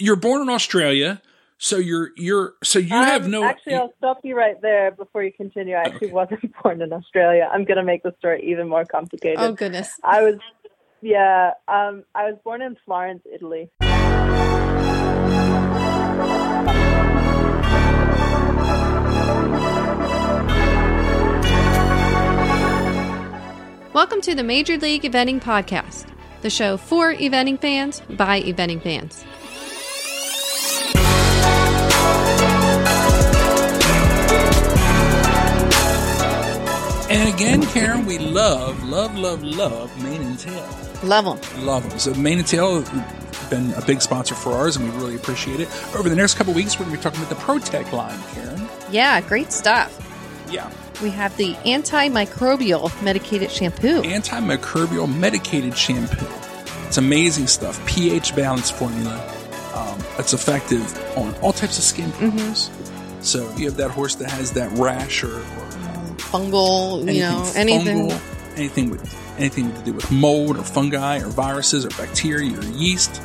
you're born in Australia, so you're you're so you Um, have no. Actually, I'll stop you right there before you continue. I actually wasn't born in Australia. I'm going to make the story even more complicated. Oh goodness. I was, yeah, um, I was born in Florence, Italy. Welcome to the Major League Eventing Podcast, the show for eventing fans by eventing fans. Again, Karen, we love, love, love, love Mane and Tail. Love them. Love them. So Mane and Tail have been a big sponsor for ours, and we really appreciate it. Over the next couple weeks, we're going to be talking about the ProTech line, Karen. Yeah, great stuff. Yeah. We have the antimicrobial medicated shampoo. Antimicrobial medicated shampoo. It's amazing stuff. pH balance formula. Um, it's effective on all types of skin problems. So you have that horse that has that rash or, or Fungal, you know, anything. fungal, anything with anything to do with mold or fungi or viruses or bacteria or yeast.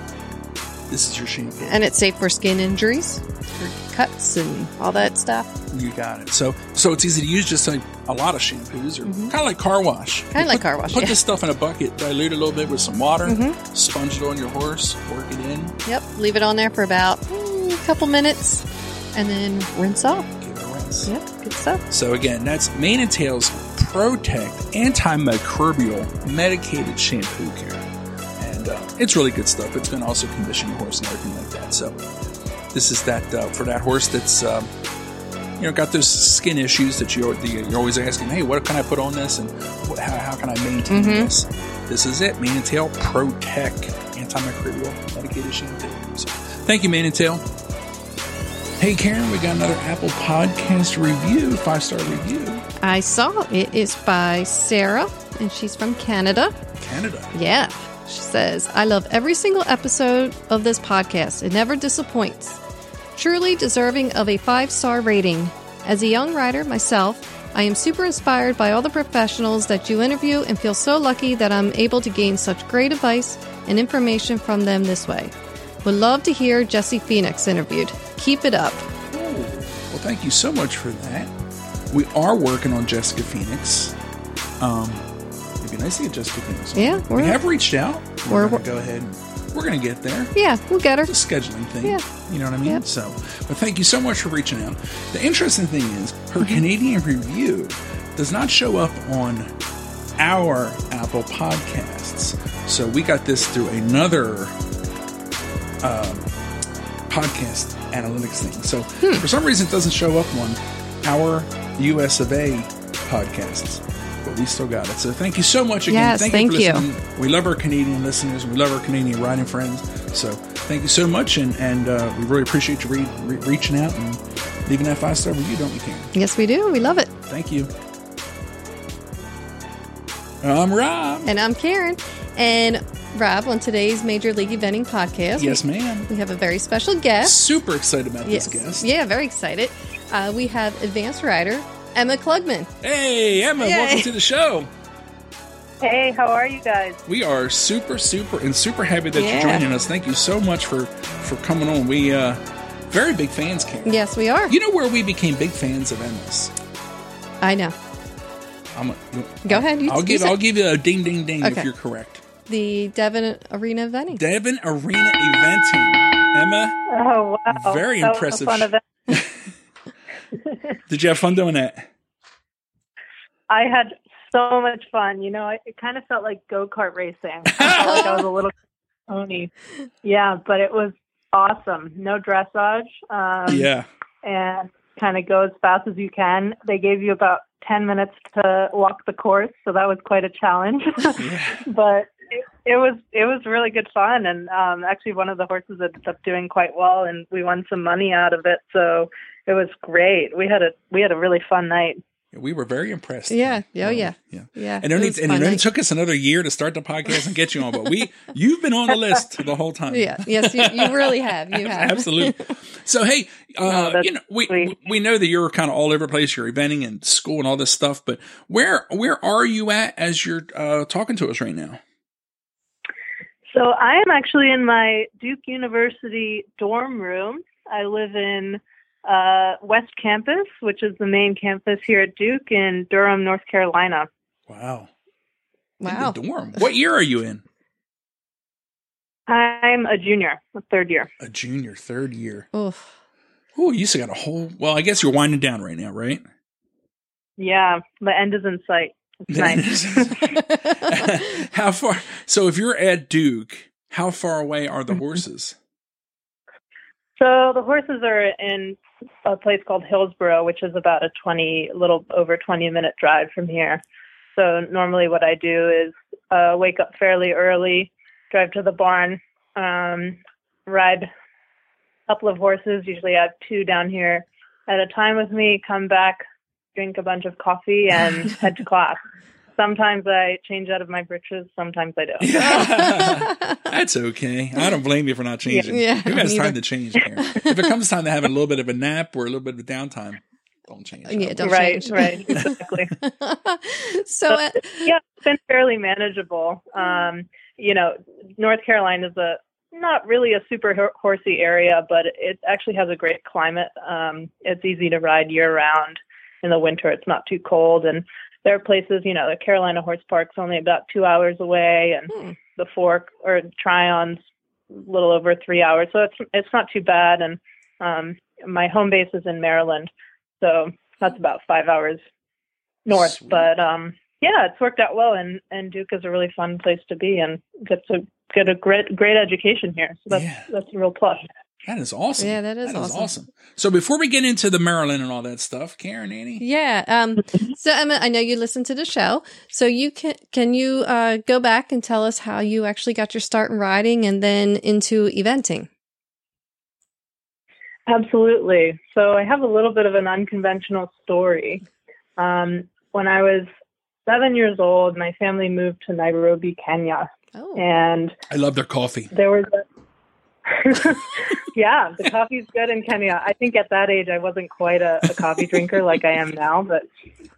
This is your shampoo. And it's safe for skin injuries, for cuts and all that stuff. You got it. So so it's easy to use, just like a lot of shampoos, or kind of like car wash. Kinda You like car wash, Put yeah. this stuff in a bucket, dilute it a little bit with some water, Mm-hmm. sponge it on your horse, work it in, Yep, leave it on there for about mm, a couple minutes and then rinse off. Give it a rinse. Yep, good stuff. So again, that's Mane and Tail's Protect Antimicrobial Medicated Shampoo Care, and uh, it's really good stuff. It's going to also condition your horse and everything like that. So this is that uh, for that horse that's um, you know got those skin issues that you the, you're always asking, hey, what can I put on this, and what, how, how can I maintain this? This is it, Mane and Tail Protect Antimicrobial Medicated Shampoo. So thank you, Mane and Tail. Hey Karen, we got another Apple Podcast review, five star review. I saw it is by Sarah, and she's from Canada. Canada. Yeah. She says, I love every single episode of this podcast. It never disappoints. Truly deserving of a five star rating. As a young writer myself, I am super inspired by all the professionals that you interview and feel so lucky that I'm able to gain such great advice and information from them this way. Would love to hear Jesse Phoenix interviewed. Keep it up. Well, thank you so much for that. We are working on Jessica Phoenix. Um, it'd be nice to get Jessica Phoenix. on. Yeah, we have reached out. We're, we're- go ahead. We're going to get there. Yeah, we'll get her. It's a scheduling thing. Yeah. You know what I mean? Yep. So, but thank you so much for reaching out. The interesting thing is, her Mm-hmm. Canadian review does not show up on our Apple Podcasts. So we got this through another um, podcast analytics thing. So Hmm. for some reason, it doesn't show up on our US of A podcasts. But we still got it. So thank you so much again. Yes, thank, thank you you. for listening. We love our Canadian listeners. We love our Canadian riding friends. So thank you so much, and and uh, we really appreciate you re- re- reaching out and leaving that five star review, don't we, Karen? Yes, we do. We love it. Thank you. I'm Rob. And I'm Karen. And Rob, on today's Major League Eventing podcast, Yes, ma'am. we have a very special guest. Super excited about Yes. this guest. Yeah, very excited. Uh, we have advanced rider Emma Klugman. Hey, Emma, Yay. welcome to the show. Hey, how are you guys? We are super, super, and super happy that Yeah. you're joining us. Thank you so much for for coming on. We uh very big fans, Karen. Yes, we are. You know where we became big fans of Emma's? I know. I'm a, Go ahead. You, I'll you give say- I'll give you a ding ding ding if you're correct. The Devon Arena Eventing. Devon Arena Eventing. Emma, Oh, wow. Very That was a impressive. fun event. did you have fun doing that? I had so much fun. You know, I, it kind of felt like go kart racing. I felt like I was a little pony. Yeah, but it was awesome. No dressage. Um, yeah. and kind of go as fast as you can. They gave you about 10 minutes to walk the course, so that was quite a challenge. yeah. but it, it was it was really good fun and um actually one of the horses ended up doing quite well and we won some money out of it. So it was great. We had a we had a really fun night. We were very impressed. Yeah. Oh, yeah. Yeah. Yeah. And, it only, was and it fun only took us another year to start the podcast and get you on, but we you've been on the list the whole time. Yeah. Yes, you, you really have. You have. Absolutely. So hey, uh, that's you know, we sweet. we know that you're kind of all over the place. You're eventing and school and all this stuff, but where where are you at as you're uh, talking to us right now? So I am actually in my Duke University dorm room. I live in uh, West Campus, which is the main campus here at Duke in Durham, North Carolina. Wow. Wow. In the dorm. What year are you in? I'm a junior, a third year. A junior, third year. Oof. Oh, you still got a whole. Well, I guess you're winding down right now, right? Yeah, the end is in sight. It's nice. how far? So, if you're at Duke, how far away are the horses? So the horses are in a place called Hillsborough, which is about a 20, little over 20 minute drive from here. So normally what I do is uh, wake up fairly early, drive to the barn, um, ride a couple of horses. Usually I have two down here at a time with me, come back, drink a bunch of coffee, and head to class. Sometimes I change out of my britches. Sometimes I don't. That's okay. I don't blame you for not changing. Yeah, Who has time to change here? If it comes time to having a little bit of a nap or a little bit of downtime, don't change. Yeah, don't right, change. right, exactly. so, uh, yeah, it's been fairly manageable. Um, you know, North Carolina is a not really a super horsey area, but it actually has a great climate. Um, it's easy to ride year round. In the winter, it's not too cold, and there are places. You know, the Carolina Horse Park's only about two hours away, and hmm. the Fork or Tryon's a little over three hours. So it's it's not too bad. And um, my home base is in Maryland, so that's about five hours north. Sweet. But um, yeah, it's worked out well, and and Duke is a really fun place to be, and get to get a great great education here. So that's Yeah. that's a real plus. That is awesome. Yeah, that is awesome. So before we get into the Maryland and all that stuff, Karen, Annie, yeah. Um, so Emma, I know you listen to the show. So you can can you uh, go back and tell us how you actually got your start in riding and then into eventing? Absolutely. So I have a little bit of an unconventional story. Um, when I was seven years old, my family moved to Nairobi, Kenya, Oh, and I love their coffee. there was a yeah, the coffee's good in Kenya. I think at that age I wasn't quite a, a coffee drinker like I am now, but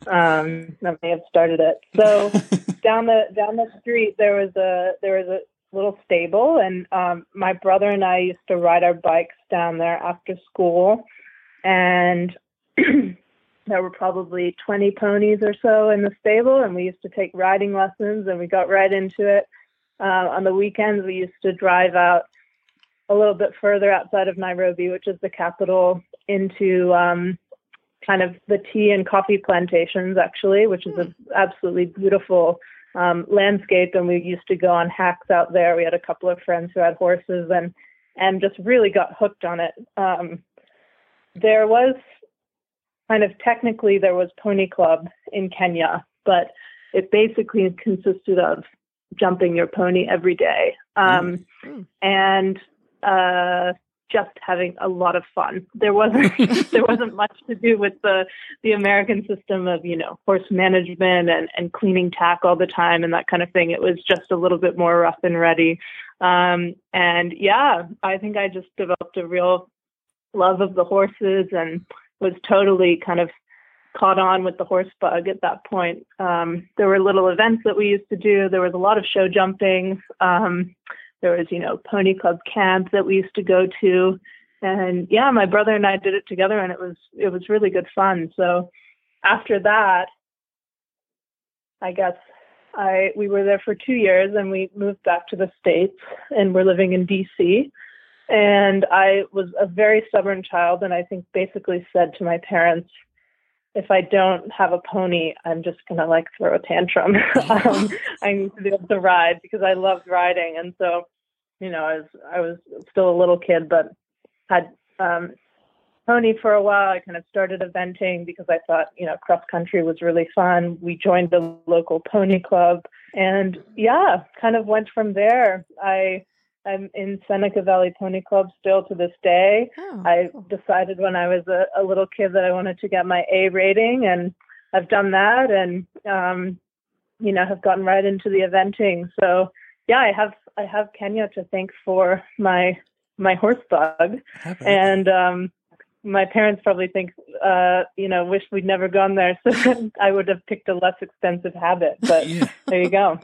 um, that may have started it. So down the down the street there was a there was a little stable, and um, my brother and I used to ride our bikes down there after school, and there were probably 20 ponies or so in the stable, and we used to take riding lessons, and we got right into it. Uh, on the weekends, we used to drive out a little bit further outside of Nairobi, which is the capital, into um, kind of the tea and coffee plantations, actually, which is an absolutely beautiful um, landscape. And we used to go on hacks out there. We had a couple of friends who had horses and and just really got hooked on it. Um, there was kind of technically there was Pony Club in Kenya, but it basically consisted of jumping your pony every day. Um, Mm. and uh, just having a lot of fun. There wasn't there wasn't much to do with the the American system of you know horse management and and cleaning tack all the time and that kind of thing. It was just a little bit more rough and ready. Um, and yeah, I think I just developed a real love of the horses and was totally kind of caught on with the horse bug at that point. Um, there were little events that we used to do. There was a lot of show jumping. Um, there was, you know, pony club camp that we used to go to. And yeah, my brother and I did it together and it was it was really good fun. So after that, I guess I we were there for 2 years and we moved back to the states and we're living in DC. And I was a very stubborn child and I think basically said to my parents if I don't have a pony, I'm just gonna like throw a tantrum. um, I need to be able to ride because I loved riding, and so, you know, I was I was still a little kid, but had um, pony for a while. I kind of started eventing because I thought, you know, cross country was really fun. We joined the local pony club, and yeah, kind of went from there. I I'm in Seneca Valley Pony Club still to this day. Oh, I cool. decided when I was a, a little kid that I wanted to get my A rating, and I've done that, and um, you know, have gotten right into the eventing. So yeah, I have I have Kenya to thank for my my horse bug, and um, my parents probably think uh, you know wish we'd never gone there, so I would have picked a less expensive habit. But yeah. there you go.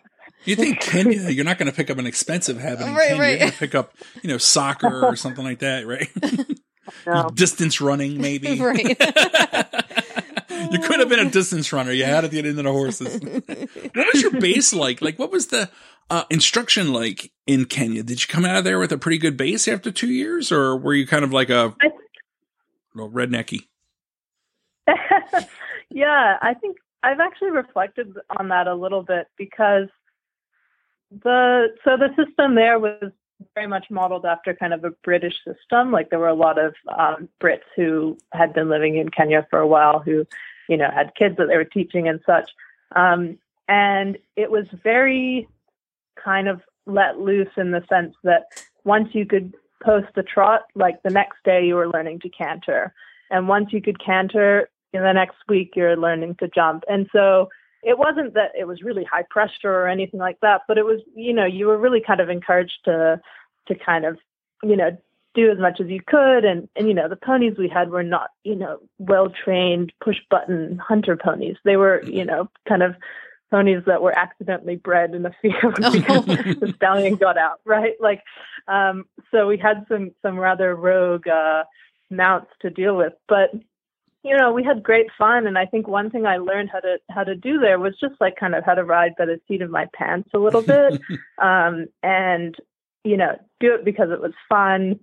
You think Kenya? You're not going to pick up an expensive habit in Right, Kenya. right. You're going to pick up, you know, soccer or something like that, right? No. distance running, maybe. Right. you could have been a distance runner. You had to get into the horses. what was your base like? Like, what was the uh, instruction like in Kenya? Did you come out of there with a pretty good base after two years, or were you kind of like a I- little rednecky? yeah, I think I've actually reflected on that a little bit because the so the system there was very much modeled after kind of a British system. Like there were a lot of um, Brits who had been living in Kenya for a while who, you know, had kids that they were teaching and such. Um, and it was very kind of let loose in the sense that once you could post a trot, like the next day you were learning to canter. And once you could canter, in the next week you're learning to jump. And so it wasn't that it was really high pressure or anything like that, but it was, you know, you were really kind of encouraged to to kind of, you know, do as much as you could and and you know, the ponies we had were not, you know, well trained push button hunter ponies. They were, you know, kind of ponies that were accidentally bred in the field because the stallion got out, right? Like um so we had some some rather rogue uh mounts to deal with. But you know, we had great fun and I think one thing I learned how to how to do there was just like kind of how to ride by the seat of my pants a little bit. um and, you know, do it because it was fun,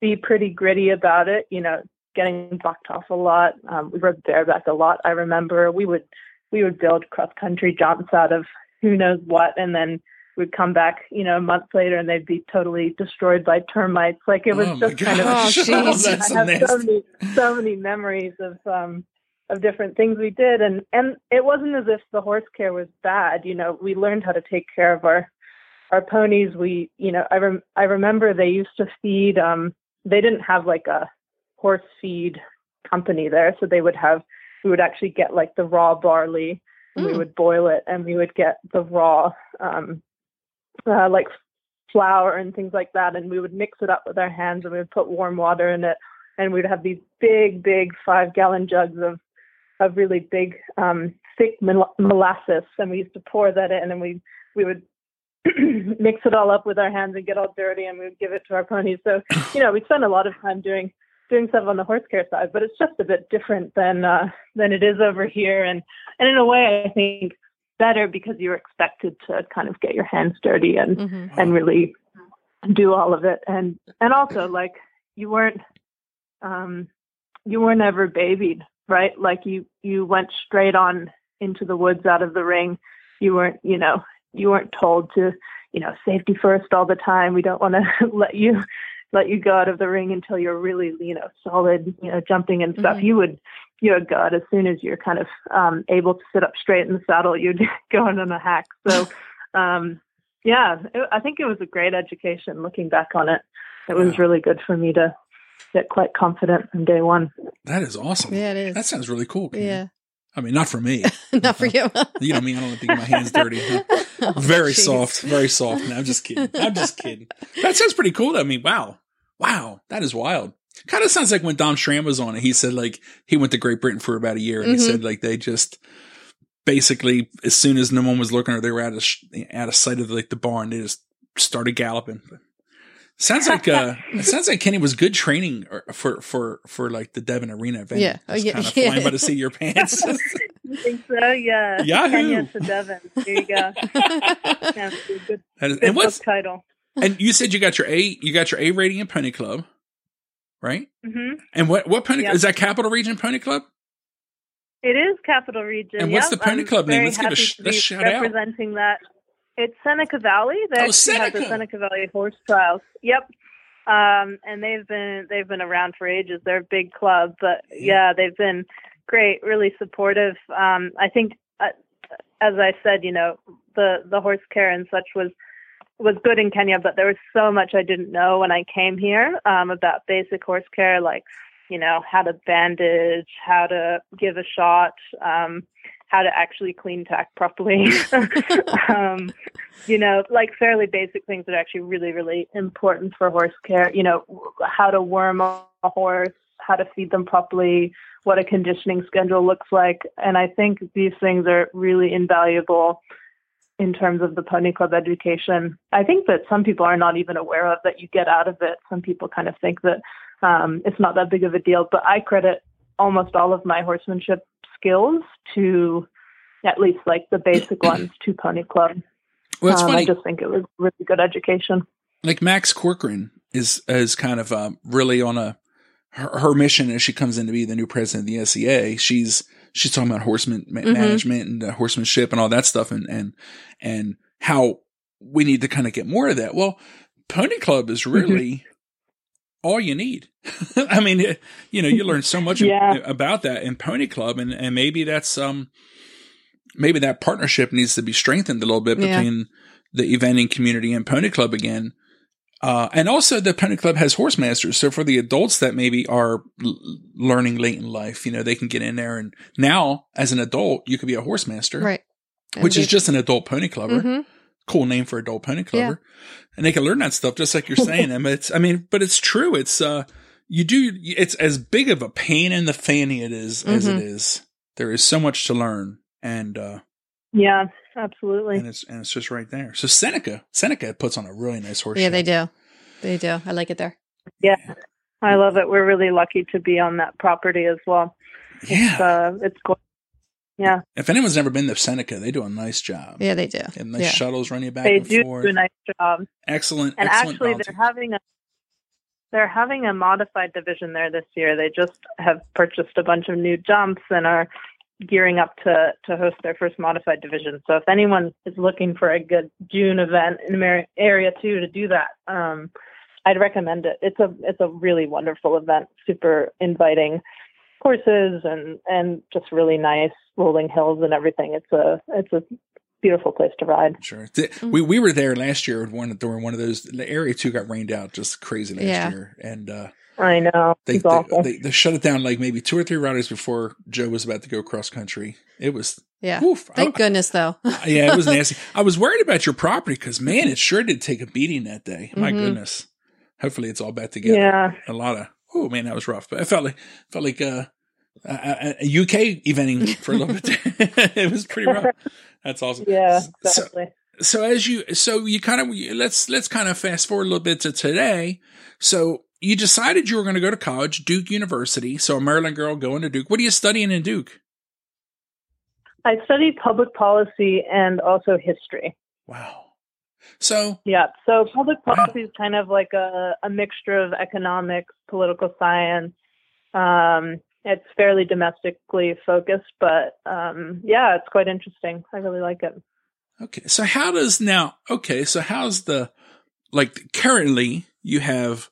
be pretty gritty about it, you know, getting bucked off a lot. Um we rode bareback a lot. I remember we would we would build cross country jumps out of who knows what and then we'd come back, you know, a month later and they'd be totally destroyed by termites. Like it was oh just kind of gosh. Oh, jeez. that's I have so nasty. many so many memories of um of different things we did and and it wasn't as if the horse care was bad you know we learned how to take care of our our ponies we you know i rem- i remember they used to feed um they didn't have like a horse feed company there so they would have we would actually get like the raw barley and we Mm. would boil it and we would get the raw um uh, like flour and things like that and we would mix it up with our hands and we would put warm water in it and we'd have these big big five gallon jugs of of really big um thick mol- molasses and we used to pour that in and we we would mix it all up with our hands and get all dirty and we would give it to our ponies. So you know we spend a lot of time doing doing stuff on the horse care side but it's just a bit different than uh than it is over here. And and in a way i think better because you're expected to kind of get your hands dirty and Mhm. and really do all of it. And and also like you weren't um you were never babied right? Like you you went straight on into the woods out of the ring. You weren't you know you weren't told to you know safety first all the time. We don't want to let you let you go out of the ring until you're really you know solid you know jumping and stuff Mhm. you would you would go out as soon as you're kind of um able to sit up straight in the saddle you'd go in on a hack so um yeah, it, I think it was a great education looking back on it. It was Wow. really good for me to get quite confident from day one. That is awesome. Yeah, it is. That sounds really cool. Karen. Yeah. I mean, not for me. Not for you. You know me. I don't like to get my hands dirty. Oh, Very jeez. soft. Very soft. No, I'm just kidding. I'm just kidding. That sounds pretty cool. I mean, wow. Wow. That is wild. Kind of sounds like when Dom Schramm was on it. He said like he went to Great Britain for about a year and he Mhm. said like they just basically as soon as no one was looking or they were out of sh- out of sight of like the barn, they just started galloping. Sounds like uh it sounds like Kenya was good training or- for for for like the Devon Arena event. Yeah. Oh, yeah, kind of yeah. flying by the seat of your pants. You think so? Yeah. Yahoo! Kenya to Devon. There you go. Yeah, good, That is- good and what's title. And you said you got your A you got your A rating in Pony Club, right? hmm And what what pony Yep. is that? Capital Region Pony Club? It is Capital Region. And what's Yep, the pony I'm club name? Let's give a sh- let's shout out. representing that. It's Seneca Valley. They Oh, actually have Seneca. the Seneca Valley Horse Trials. Yep. Um, and they've been they've been around for ages. They're a big club, but yeah, they've been great, really supportive. Um, I think, uh, as I said, you know, the the horse care and such was was good in Kenya, but there was so much I didn't know when I came here um, about basic horse care, like you know how to bandage, how to give a shot, um, how to actually clean tack properly. um, you know, like fairly basic things that are actually really, really important for horse care. You know, how to worm a horse, how to feed them properly, what a conditioning schedule looks like. And I think these things are really invaluable in terms of the pony club education. I think that some people are not even aware of that you get out of it. Some people kind of think that um, it's not that big of a deal, but I credit almost all of my horsemanship skills to at least like the basic ones to pony club. Well, it's Um, funny. I just think it was really good education. like Max Corcoran is is kind of um, really on a her, her mission as she comes in to be the new president of the SEA. She's she's talking about horseman ma- Mhm. management and uh, horsemanship and all that stuff, and and and how we need to kind of get more of that. Well, Pony Club is really all you need. I mean, it, you know, you learn so much Yeah. about that in Pony Club, and and maybe that's um maybe that partnership needs to be strengthened a little bit Yeah. between the eventing community and Pony Club again. Uh, and also the Pony Club has horse masters. So for the adults that maybe are l- learning late in life, you know, they can get in there and now as an adult, you could be a horse master, Right. which is just an adult pony clubber. hmm Cool name for adult pony clubber. And they can learn that stuff just like you're saying. I mean, it's, I mean, but it's true. It's, uh, you do, it's as big of a pain in the fanny it is as it Mhm. is. There is so much to learn and, uh, Yeah, absolutely. and it's, and it's just right there. So Seneca, Seneca puts on a really nice horse. Yeah, show. they do. They do. I like it there. Yeah, I love it. We're really lucky to be on that property as well. Yeah. Uh, it's cool. Yeah, If anyone's never been to Seneca, they do a nice job. Yeah, they do. They have nice Yeah. shuttles run you back they and do forth. do a nice job. excellent, And excellent actually, they're having a they're having a modified division there this year. They just have purchased a bunch of new jumps and are gearing up to to host their first modified division. So if anyone is looking for a good June event in Mar- area two to do that, um, I'd recommend it. It's a it's a really wonderful event, super inviting courses and and just really nice rolling hills and everything. It's a it's a beautiful place to ride. Sure. Th- We we were there last year when during one of those. The area two got rained out just crazy last Yeah. year, and uh, I know they, it's they, awful. they they shut it down like maybe two or three riders before Joe was about to go cross country. It was Yeah. woof. Thank I- goodness, though. yeah, it was nasty. I was worried about your property because man, it sure did take a beating that day. My Mhm. goodness. Hopefully, it's all back together. yeah. a lot of oh man that was rough but i felt like felt like uh, a, a uk eventing for a little bit it was pretty rough that's awesome Yeah, so, exactly. so as you so you kind of let's let's kind of fast forward a little bit to today so you decided you were going to go to college duke university so a maryland girl going to duke what are you studying in duke I studied public policy and also history. wow so Yeah, so public Wow. policy is kind of like a, a mixture of economics, political science. Um, it's fairly domestically focused, but um, yeah, it's quite interesting. I really like it. Okay. So how does now, okay. So how's the, like currently you have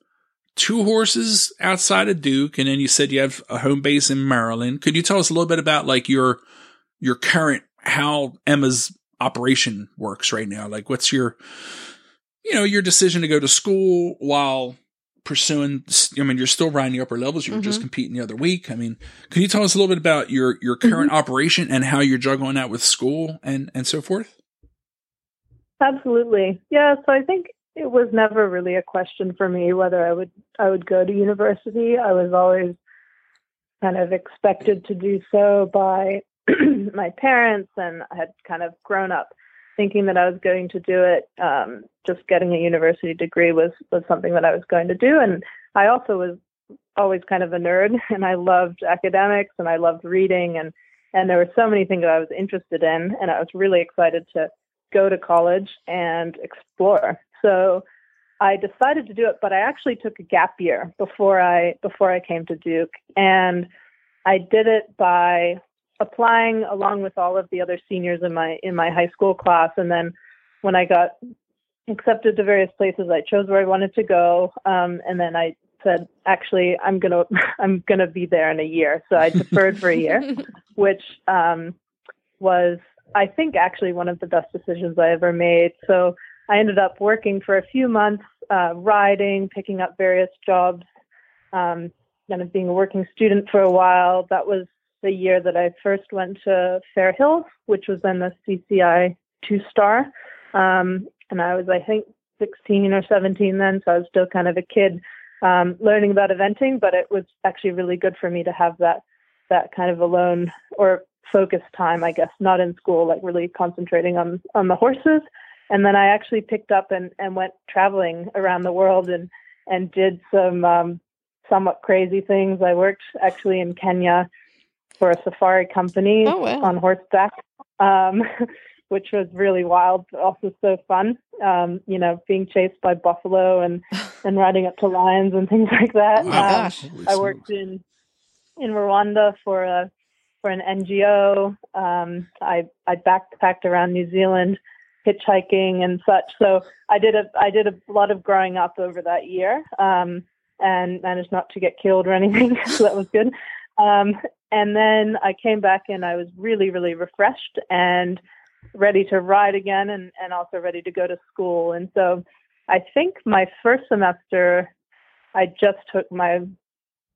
two horses outside of Duke and then you said you have a home base in Maryland. Could you tell us a little bit about like your, your current, how Emma's operation works right now? Like what's your, you know, your decision to go to school while pursuing, I mean, you're still riding the upper levels. You were just mm-hmm. competing the other week. I mean, could you tell us a little bit about your, your mm-hmm. current operation and how you're juggling that with school and, and so forth? Absolutely. Yeah, so I think it was never really a question for me whether I would I would go to university. I was always kind of expected to do so by my parents and I had kind of grown up thinking that I was going to do it. Um, just getting a university degree was was something that I was going to do and I also was always kind of a nerd and I loved academics and I loved reading and and there were so many things that I was interested in and I was really excited to go to college and explore. So I decided to do it, but I actually took a gap year before I before I came to Duke, and I did it by applying along with all of the other seniors in my in my high school class, and then when I got accepted to various places, I chose where I wanted to go, um, and then I said, actually, I'm gonna I'm gonna be there in a year, so I deferred for a year, which um, was I think actually one of the best decisions I ever made. So I ended up working for a few months, uh, riding, picking up various jobs, um, kind of being a working student for a while. That was the year that I first went to Fair Hills, which was then the CCI two star. Um, and I was, I think, 16 or 17 then, so I was still kind of a kid um, learning about eventing, but it was actually really good for me to have that that kind of alone or focused time, I guess, not in school, like really concentrating on on the horses. And then I actually picked up and, and went traveling around the world and and did some um, somewhat crazy things. I worked actually in Kenya for a safari company Oh, wow. on horseback, um, which was really wild, but also so fun. Um, you know, being chased by buffalo and and riding up to lions and things like that. Oh my Um, gosh. I worked in in Rwanda for a for an NGO. Um, I I backpacked around New Zealand, hitchhiking and such. So I did a I did a lot of growing up over that year, um, and managed not to get killed or anything. so that was good. Um, and then I came back and I was really really refreshed and ready to ride again, and and also ready to go to school. And so I think my first semester I just took my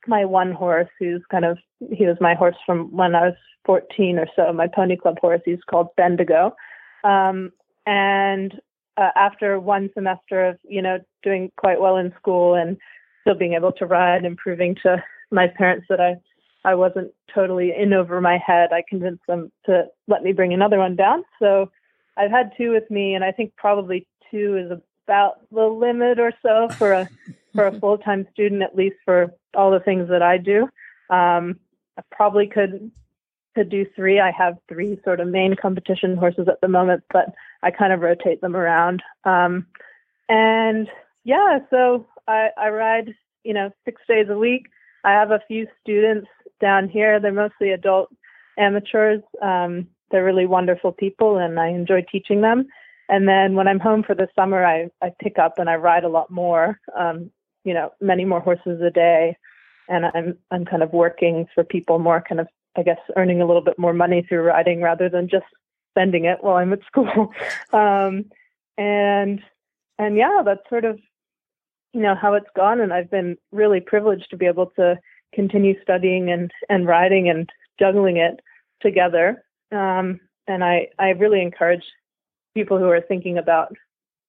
my one horse who's kind of he was my horse from when I was 14 or so my pony club horse he's called Bendigo um, and uh, after one semester of you know doing quite well in school and still being able to ride and proving to my parents that I I wasn't totally in over my head I convinced them to let me bring another one down so I've had two with me and I think probably two is about the limit or so for a for a full time student, at least for all the things that I do. Um, I probably could could do three. I have three sort of main competition horses at the moment, but I kind of rotate them around. Um, and yeah, so I, I ride, you know, six days a week. I have a few students down here. They're mostly adult amateurs. Um, they're really wonderful people, and I enjoy teaching them. And then when I'm home for the summer, I, I pick up and I ride a lot more. Um, you know, many more horses a day, and I'm I'm kind of working for people more, kind of I guess earning a little bit more money through riding rather than just spending it while I'm at school. um, and and yeah, that's sort of you know how it's gone, and I've been really privileged to be able to continue studying and and riding and juggling it together. Um, and I I really encourage people who are thinking about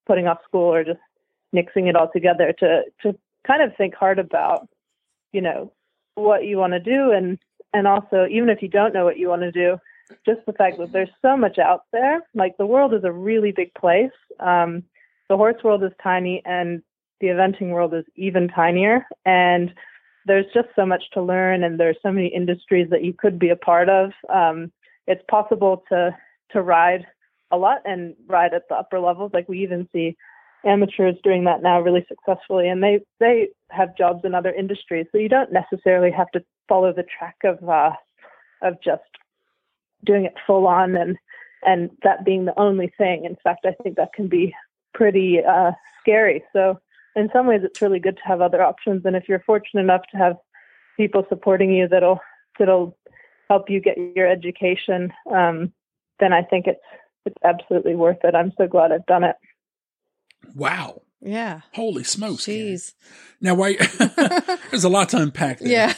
putting off school or just mixing it all together to to kind of think hard about you know what you want to do and and also even if you don't know what you want to do just the fact that there's so much out there like the world is a really big place. Um the horse world is tiny and the eventing world is even tinier. And there's just so much to learn and there's so many industries that you could be a part of. Um it's possible to to ride a lot and ride at the upper levels. Like we even see amateurs doing that now really successfully and they they have jobs in other industries. So you don't necessarily have to follow the track of uh of just doing it full on and and that being the only thing in fact i think that can be pretty uh scary so in some ways it's really good to have other options and if you're fortunate enough to have people supporting you that'll that'll help you get your education um then i think it's it's absolutely worth it i'm so glad i've done it Wow. Yeah. Holy smokes. Karen. Jeez. Now, wait, there's a lot to unpack there. Yeah.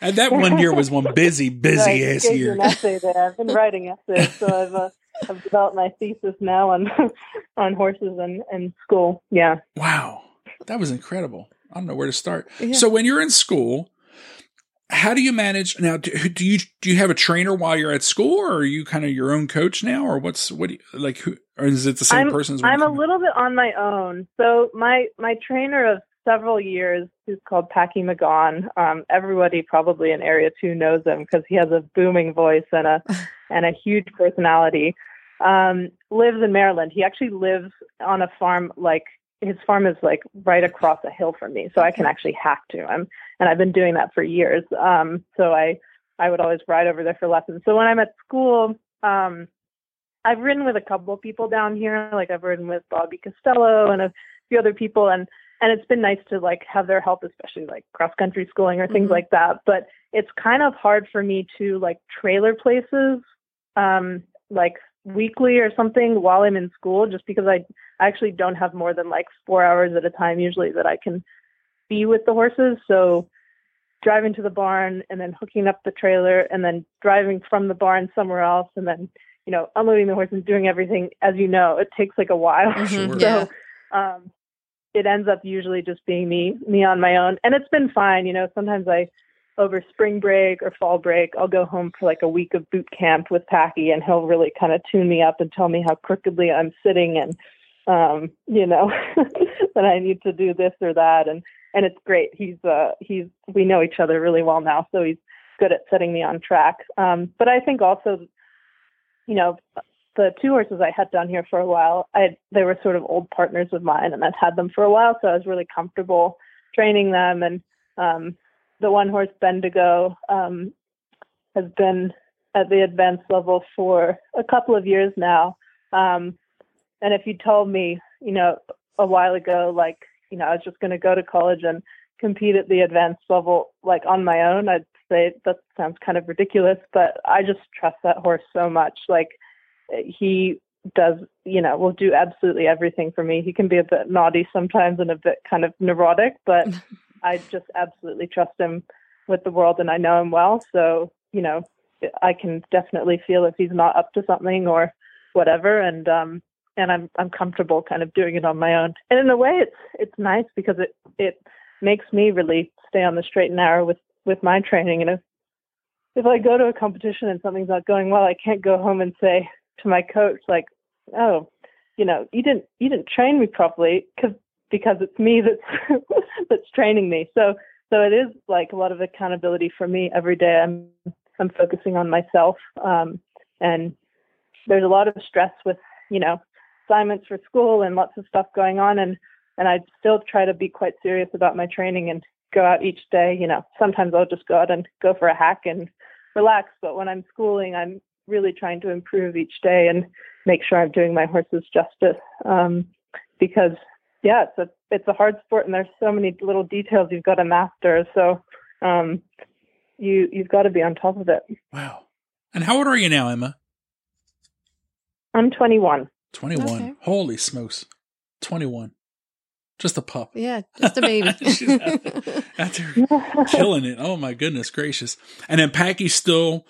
And that one year was one busy, busy I ass year. an essay there. I've been writing essays, so I've uh, I've developed my thesis now on on horses and, and school. Yeah. Wow. That was incredible. I don't know where to start. Yeah. So when you're in school, how do you manage now? Do, do you do you have a trainer while you're at school, or are you kind of your own coach now, or what's what? Do you, like, who or is it the same I'm, person? as I'm a little bit on my own. So my my trainer of several years, who's called Packy McGaughan. Um, everybody probably in Area Two knows him because he has a booming voice and a and a huge personality. Um, lives in Maryland. He actually lives on a farm like his farm is like right across a hill from me, so I can actually hack to him. And I've been doing that for years. Um, so I I would always ride over there for lessons. So when I'm at school, um, I've ridden with a couple of people down here. Like I've ridden with Bobby Costello and a few other people, and and it's been nice to like have their help, especially like cross country schooling or things Mhm. like that. But it's kind of hard for me to like trailer places, um, like weekly or something while I'm in school, just because I actually don't have more than like four hours at a time usually that I can be with the horses. So driving to the barn and then hooking up the trailer and then driving from the barn somewhere else and then you know unloading the horse and doing everything as you know it takes like a while Mhm, Sure. Yeah. so um it ends up usually just being me me on my own and it's been fine you know sometimes i over spring break or fall break, I'll go home for like a week of boot camp with Packy, and he'll really kind of tune me up and tell me how crookedly I'm sitting, and um, you know that I need to do this or that, and and it's great. He's uh, he's we know each other really well now, so he's good at setting me on track. Um, but I think also, you know, the two horses I had down here for a while, I they were sort of old partners of mine, and I've had them for a while, so I was really comfortable training them. And um, the one horse Bendigo um, has been at the advanced level for a couple of years now. Um, and if you told me, you know, a while ago, like, you know, I was just going to go to college and compete at the advanced level, like on my own, I'd say that sounds kind of ridiculous, but I just trust that horse so much. Like, he does, you know, will do absolutely everything for me. He can be a bit naughty sometimes and a bit kind of neurotic, but I just absolutely trust him with the world and I know him well. So, you know, I can definitely feel if he's not up to something or whatever. And, um, and I'm, I'm comfortable kind of doing it on my own. And in a way it's, it's nice because it, it makes me really stay on the straight and narrow with, with my training. And if, if I go to a competition and something's not going well, I can't go home and say, to my coach like, oh, you know, you didn't you didn't train me properly because because it's me that's that's training me. So so it is like a lot of accountability for me every day. I'm I'm focusing on myself, um, and there's a lot of stress with you know assignments for school and lots of stuff going on, and and I still try to be quite serious about my training and go out each day. You know, sometimes I'll just go out and go for a hack and relax, but when I'm schooling, I'm really trying to improve each day and make sure I'm doing my horses justice. Um, because yeah, it's a it's a hard sport and there's so many little details you've got to master. So um, you you've got to be on top of it. Wow. And how old are you now, Emma? I'm 21. 21. Okay. Holy smokes. 21. Just a pup. Yeah, just a baby. after killing it. Oh my goodness gracious. And then Packy's still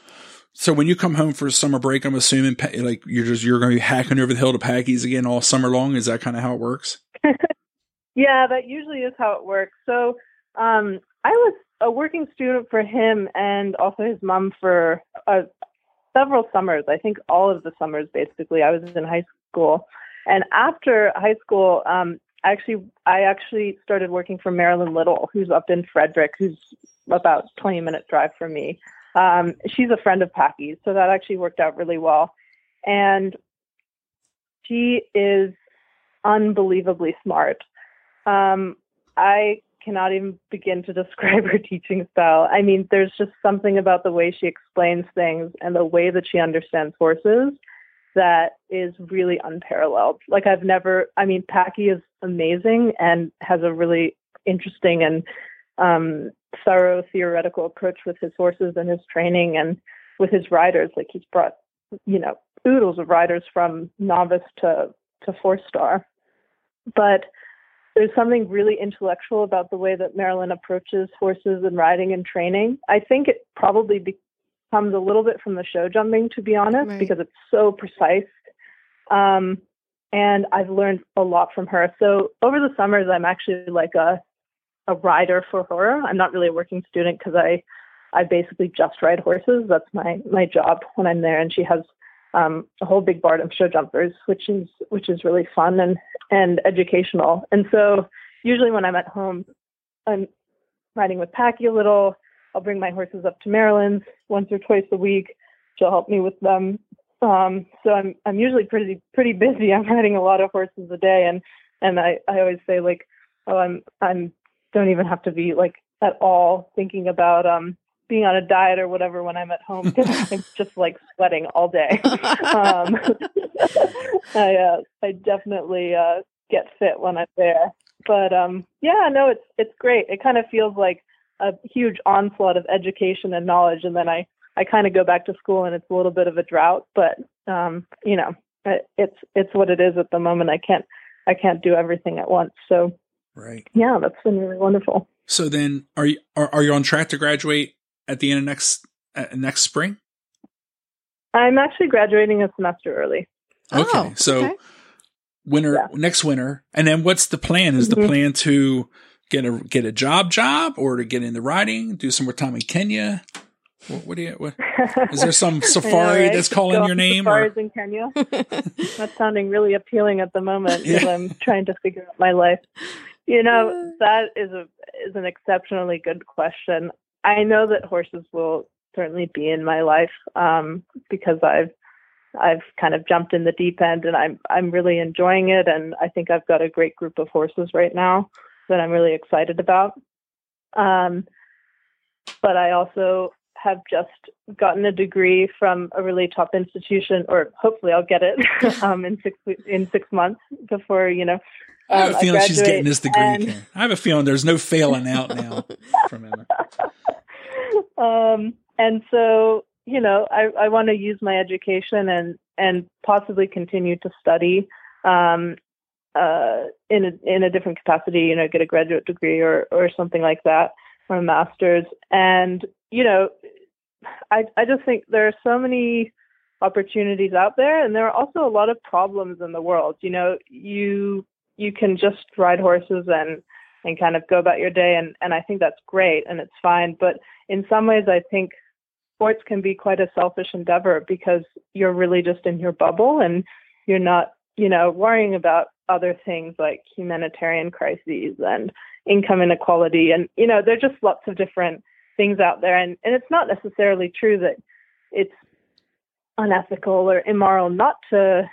so when you come home for summer break, I'm assuming like you're just you're going to be hacking over the hill to Packy's again all summer long. Is that kind of how it works? yeah, that usually is how it works. So um, I was a working student for him and also his mom for uh, several summers. I think all of the summers basically. I was in high school, and after high school, um, actually I actually started working for Marilyn Little, who's up in Frederick, who's about 20 minute drive from me. Um, she's a friend of Packy's, so that actually worked out really well. And she is unbelievably smart. Um, I cannot even begin to describe her teaching style. I mean, there's just something about the way she explains things and the way that she understands horses that is really unparalleled. Like I've never, I mean, Packy is amazing and has a really interesting and um, thorough theoretical approach with his horses and his training and with his riders. Like he's brought, you know, oodles of riders from novice to to four star. But there's something really intellectual about the way that Marilyn approaches horses and riding and training. I think it probably comes a little bit from the show jumping, to be honest, right. because it's so precise. Um, and I've learned a lot from her. So over the summers, I'm actually like a a rider for her. I'm not really a working student because I I basically just ride horses. That's my my job when I'm there. And she has um, a whole big barn of show jumpers, which is which is really fun and and educational. And so usually when I'm at home, I'm riding with Packy a little. I'll bring my horses up to Marilyn once or twice a week. She'll help me with them. Um, so I'm I'm usually pretty pretty busy. I'm riding a lot of horses a day, and and I I always say like, oh I'm I'm don't even have to be like at all thinking about um being on a diet or whatever when I'm at home because I'm just like sweating all day. um, I uh, I definitely uh, get fit when I'm there. But um, yeah, no, it's it's great. It kind of feels like a huge onslaught of education and knowledge, and then I I kind of go back to school and it's a little bit of a drought. But um, you know, it, it's it's what it is at the moment. I can't I can't do everything at once. So Right. Yeah, that's been really wonderful. So then, are you are, are you on track to graduate at the end of next uh, next spring? I'm actually graduating a semester early. Okay, oh, so okay. winter yeah. next winter, and then what's the plan? Is mm-hmm. the plan to get a get a job job or to get into writing, do some more time in Kenya? What, what do you? What, is there some safari right? that's calling your name? Safaris or? in Kenya. that's sounding really appealing at the moment because yeah. I'm trying to figure out my life. You know, that is a is an exceptionally good question. I know that horses will certainly be in my life um, because I've I've kind of jumped in the deep end and I'm I'm really enjoying it and I think I've got a great group of horses right now that I'm really excited about. Um, but I also have just gotten a degree from a really top institution, or hopefully I'll get it um, in six in six months before you know. I have a um, feeling she's getting this degree. And... I have a feeling there's no failing out now from Emma. Um, and so you know, I, I want to use my education and and possibly continue to study um, uh, in a, in a different capacity. You know, get a graduate degree or or something like that, or a master's. And you know, I I just think there are so many opportunities out there, and there are also a lot of problems in the world. You know, you you can just ride horses and and kind of go about your day, and and I think that's great and it's fine. But in some ways, I think sports can be quite a selfish endeavor because you're really just in your bubble and you're not, you know, worrying about other things like humanitarian crises and income inequality. And, you know, there are just lots of different things out there. And, and it's not necessarily true that it's unethical or immoral not to,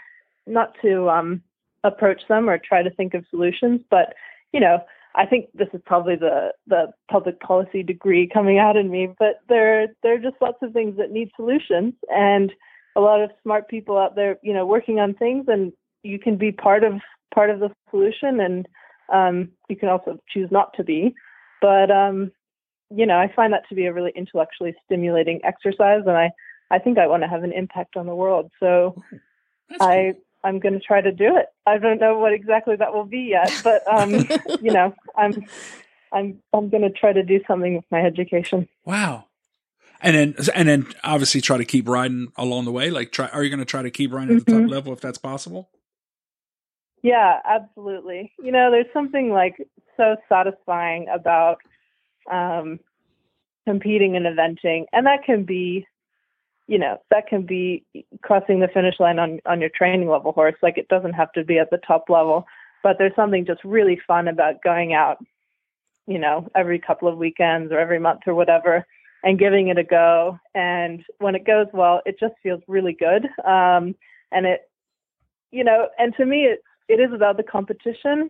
not to, um, approach them or try to think of solutions. But, you know, I think this is probably the the public policy degree coming out in me, but there there are just lots of things that need solutions, and a lot of smart people out there, you know, working on things, and you can be part of part of the solution, and um, you can also choose not to be. But um, you know, I find that to be a really intellectually stimulating exercise, and I I think I want to have an impact on the world. So I I'm going to try to do it. I don't know what exactly that will be yet, but um, you know, I'm I'm I'm going to try to do something with my education. Wow. And then and then obviously try to keep riding along the way. Like, try are you going to try to keep riding at the mm-hmm. top level if that's possible? Yeah, absolutely. You know, there's something like so satisfying about um, competing and eventing, and that can be you know that can be crossing the finish line on on your training level horse. Like it doesn't have to be at the top level but there's something just really fun about going out you know every couple of weekends or every month or whatever and giving it a go. And when it goes well it just feels really good. Um and it you know and to me it it is about the competition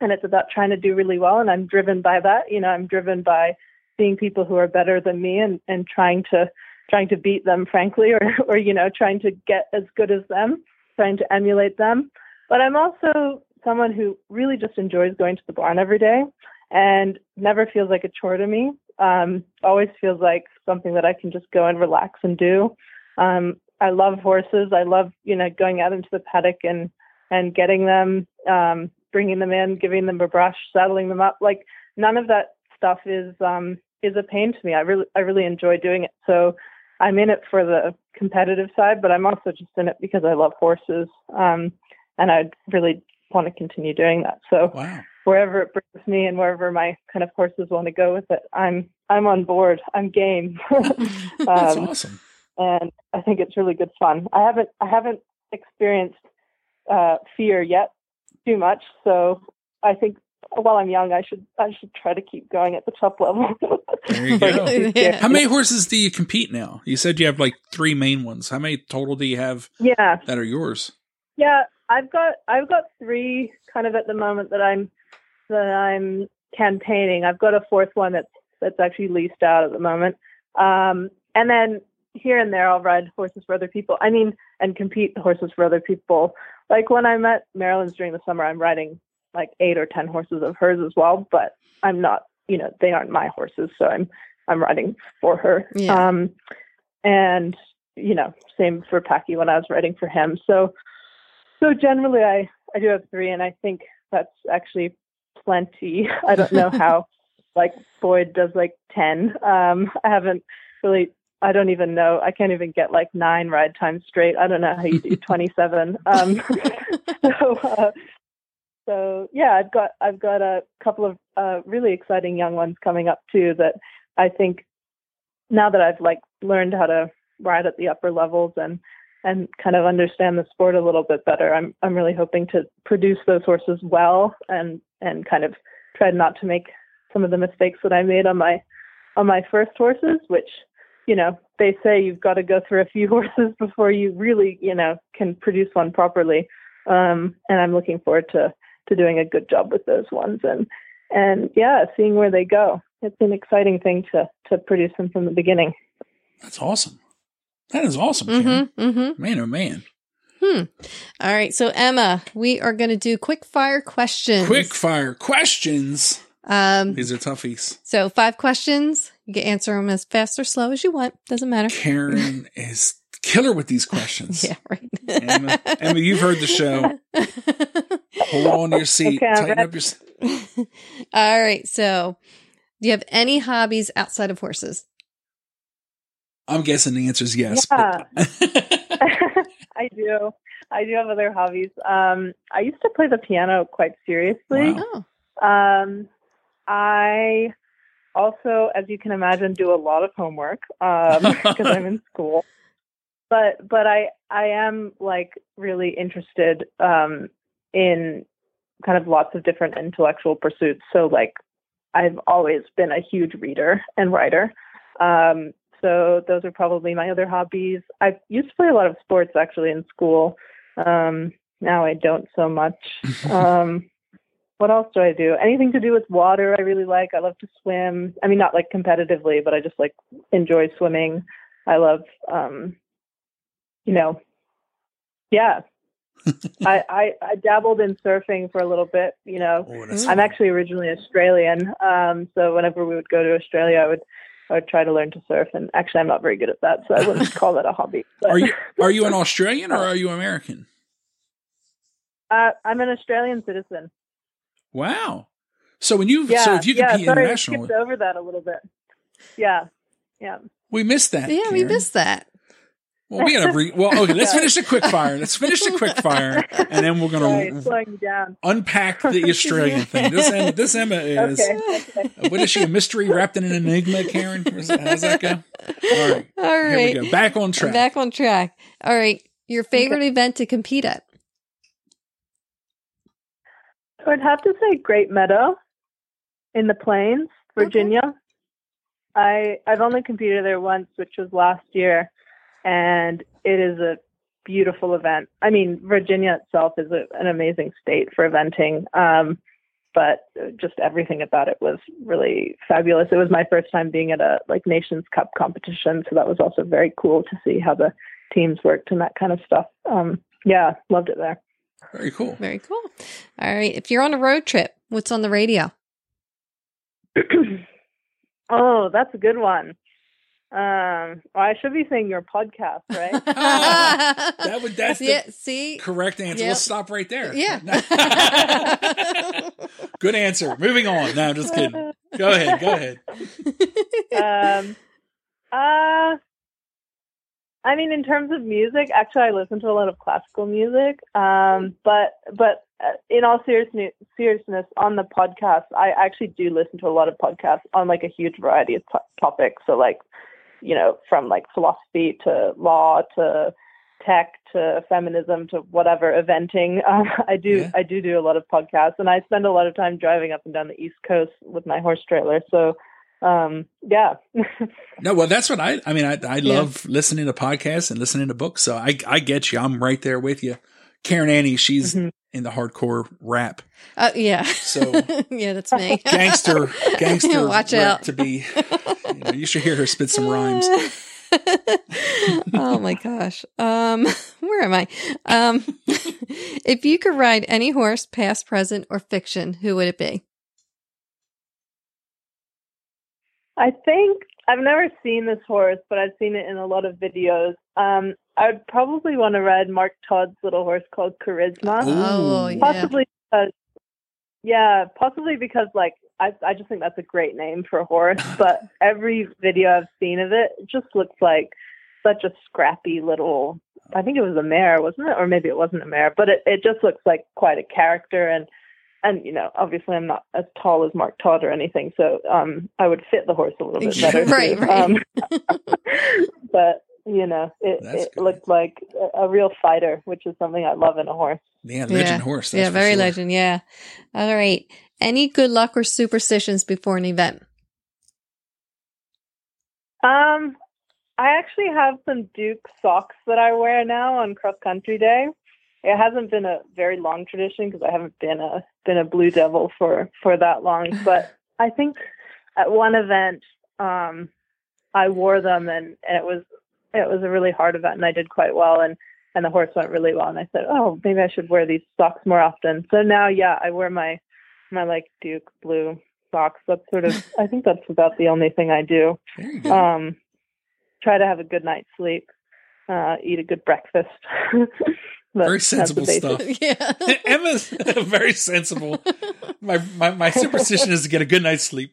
and it's about trying to do really well. And i'm driven by that. You know i'm driven by seeing people who are better than me and and trying to trying to beat them, frankly, or, or, you know, trying to get as good as them, trying to emulate them. But I'm also someone who really just enjoys going to the barn every day and never feels like a chore to me. Um, always feels like something that I can just go and relax and do. Um, I love horses. I love, you know, going out into the paddock and, and getting them, um, bringing them in, giving them a brush, saddling them up. Like none of that stuff is, um, is a pain to me. I really, I really enjoy doing it. So I'm in it for the competitive side, but I'm also just in it because I love horses. Um, and I really want to continue doing that. So wow. wherever it brings me and wherever my kind of horses want to go with it, I'm I'm on board. I'm game. That's um, awesome. And I think it's really good fun. I haven't I haven't experienced uh, fear yet too much, so I think while I'm young, I should I should try to keep going at the top level. there you go. yeah. How many horses do you compete now? You said you have like three main ones. How many total do you have? Yeah, that are yours. Yeah, I've got I've got three kind of at the moment that I'm that I'm campaigning. I've got a fourth one that's that's actually leased out at the moment. Um, and then here and there I'll ride horses for other people. I mean, and compete horses for other people. Like when I'm at Marilyn's during the summer, I'm riding like eight or ten horses of hers as well, but I'm not, you know, they aren't my horses, so I'm I'm riding for her. Yeah. Um, and you know, same for Packy when I was riding for him. So so generally, I I do have three, and I think that's actually plenty. I don't know how like Boyd does like ten. Um, I haven't really. I don't even know. I can't even get like nine ride times straight. I don't know how you do 27. Um, so, uh, so yeah, I've got I've got a couple of uh, really exciting young ones coming up too. That I think now that I've like learned how to ride at the upper levels and and kind of understand the sport a little bit better, I'm I'm really hoping to produce those horses well and and kind of try not to make some of the mistakes that I made on my on my first horses, which you know they say you've got to go through a few horses before you really you know can produce one properly. Um, and I'm looking forward to to doing a good job with those ones and and yeah, seeing where they go. It's an exciting thing to to produce them from the beginning. That's awesome. That is awesome, mm-hmm, mm-hmm. Man, oh man. Hmm. All right. So Emma, we are going to do quick fire questions. Quick fire questions. Um, These are toughies. So five questions. You can answer them as fast or slow as you want. Doesn't matter. Karen is killer with these questions. yeah, right. Emma, Emma, you've heard the show. Hold on to your seat. Okay, Tighten up your. All right. So, do you have any hobbies outside of horses? I'm guessing the answer is yes. Yeah. I do. I do have other hobbies. Um, I used to play the piano quite seriously. Wow. Oh. Um, I also, as you can imagine, do a lot of homework because um, I'm in school but but I I am like really interested um, in kind of lots of different intellectual pursuits. So like I've always been a huge reader and writer. Um, so those are probably my other hobbies. I used to play a lot of sports actually in school. Um, now I don't so much. Um, what else do I do? Anything to do with water, I really like. I love to swim. I mean, not like competitively, but I just like enjoy swimming. I love um, you know, yeah. I, I, I dabbled in surfing for a little bit. You know, oh, I'm actually originally Australian, um, so whenever we would go to Australia, I would I would try to learn to surf. And actually, I'm not very good at that, so I wouldn't call that a hobby. But. Are you are you an Australian or are you American? Uh, I'm an Australian citizen. Wow. So when you yeah, so if you yeah, compete sorry, international, I skipped over that a little bit. Yeah, yeah. We missed that. Yeah, Karen. we missed that. Well, we gotta re- well. Okay, let's finish the quick fire. Let's finish the quick fire, and then we're gonna right, unpack the Australian thing. This Emma, this Emma is okay, okay. what is she? A mystery wrapped in an enigma, Karen? How's that go? All right, all right. Here we go. Back on track. Back on track. All right. Your favorite okay. event to compete at? So I'd have to say Great Meadow in the Plains, Virginia. I I've only competed there once, which was last year and it is a beautiful event. I mean, Virginia itself is a, an amazing state for eventing, um, but just everything about it was really fabulous. It was my first time being at a like Nations Cup competition, so that was also very cool to see how the teams worked and that kind of stuff. Um, yeah, loved it there. Very cool. Very cool. All right, if you're on a road trip, what's on the radio? oh, that's a good one. Um, well, I should be saying your podcast, right? oh, that would that's yeah, the see correct answer. Yep. Let's stop right there. Yeah. Good answer. Moving on. No, I'm just kidding. Go ahead. Go ahead. Um, uh, I mean, in terms of music, actually, I listen to a lot of classical music. Um, but but uh, in all seriousness, seriousness, on the podcast, I actually do listen to a lot of podcasts on like a huge variety of t- topics. So like you know, from like philosophy to law to tech to feminism to whatever eventing. Um, I do yeah. I do do a lot of podcasts, and I spend a lot of time driving up and down the East Coast with my horse trailer. So um yeah no well that's what i i mean i i yeah. love listening to podcasts and listening to books so i i get you i'm right there with you karen annie she's mm-hmm. in the hardcore rap uh, yeah so yeah that's me gangster gangster watch out to be you, you should hear her spit some rhymes. oh my gosh. Um, where am I? Um, if you could ride any horse, past, present, or fiction, who would it be? I think I've never seen this horse, but I've seen it in a lot of videos. Um, I would probably want to ride Mark Todd's little horse called Charisma. Oh, yeah. Possibly because, yeah, possibly because like I, I just think that's a great name for a horse. But every video I've seen of it, it just looks like such a scrappy little. I think it was a mare, wasn't it? Or maybe it wasn't a mare, but it, it just looks like quite a character. And and you know, obviously, I'm not as tall as Mark Todd or anything, so um, I would fit the horse a little bit better. right, too. right. Um, but you know, it, That's it good. looked like a, a real fighter, which is something I love in a horse. Yeah, legend yeah. horse. that's yeah, very sure. legend. Yeah. All right. Any good luck or superstitions before an event? Um, I actually have some Duke socks that I wear now on cross country day. It hasn't been a very long tradition because I haven't been a been a Blue Devil for for that long. But I think at one event, um, I wore them and, and it was it was a really hard event and I did quite well and and the horse went really well and I said, oh, maybe I should wear these socks more often. So now, yeah, I wear my my like Duke blue socks. That's sort of I think that's about the only thing I do There you go. um, try to have a good night's sleep, uh, eat a good breakfast. Very sensible stuff. yeah. Emma's very sensible. My, my my superstition is to get a good night's sleep.